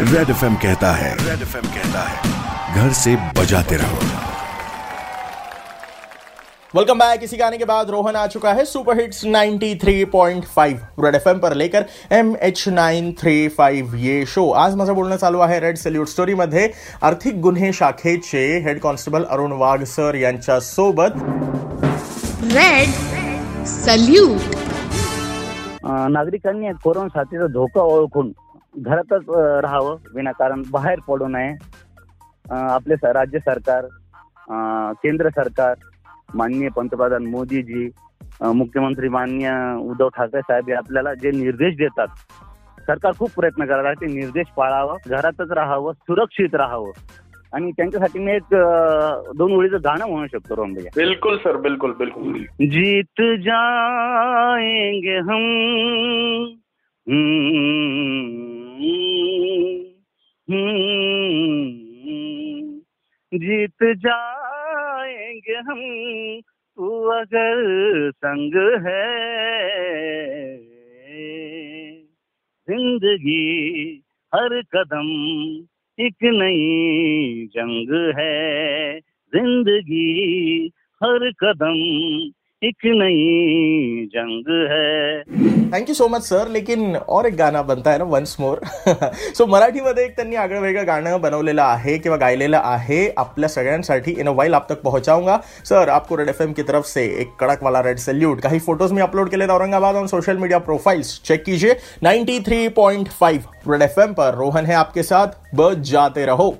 Red F कहता है red F कहता है घर से बजाते रहो। वेलकम बैक इसी गाने के बाद रोहन आ चुका है सुपर हिट्स 93.5 रेड एफ़ पर लेकर M H nine three five ये शो आज माझं बोलणं चालू आहे रेड सल्यूट स्टोरीमध्ये आर्थिक गुन्हे शाखेचे head constable Arun Wagh sir यांच्या सोबत. रेड सल्यूट नागरिकांनी कोरोना साथीचा धोका ओळखून घरातच राहावं विनाकारण बाहेर पडू नये. आपले राज्य सरकार केंद्र सरकार माननीय पंतप्रधान मोदीजी मुख्यमंत्री माननीय उद्धव ठाकरे साहेब हे आपल्याला जे निर्देश देतात सरकार खूप प्रयत्न करत आहे ते निर्देश पाळावं घरातच राहावं सुरक्षित राहावं. आणि त्यांच्यासाठी मी एक दोन ओळीचं गाणं म्हणू शकतो रोहन भैया बिल्कुल सर बिल्कुल बिल्कुल. जीत जाएंगे हम जीत जाएँगे हम, तू अगर संग है। ज़िंदगी हर कदम एक नई जंग है। ज़िंदगी हर कदम एक नई जंग है। Thank you so much sir लेकिन और एक गाणं बनता है ना वन्स मोर सो मराठीमध्ये एक त्यांनी आगळं वेगळं गाणं बनवलेलं आहे किंवा गायलेलं आहे आपल्या सगळ्यांसाठी. इन अ वाइल आप तक पहुंचाऊँगा. सर आपको रेड एफएम की तरफ़ से एक कड़क वाला रेड सल्यूट काही फ़ोटोज़ मी अपलोड केले Aurangabad on social media profiles check कीजिए. 93.5 रेड एफएम पर रोहन है आपके साथ. बच जाते रहो.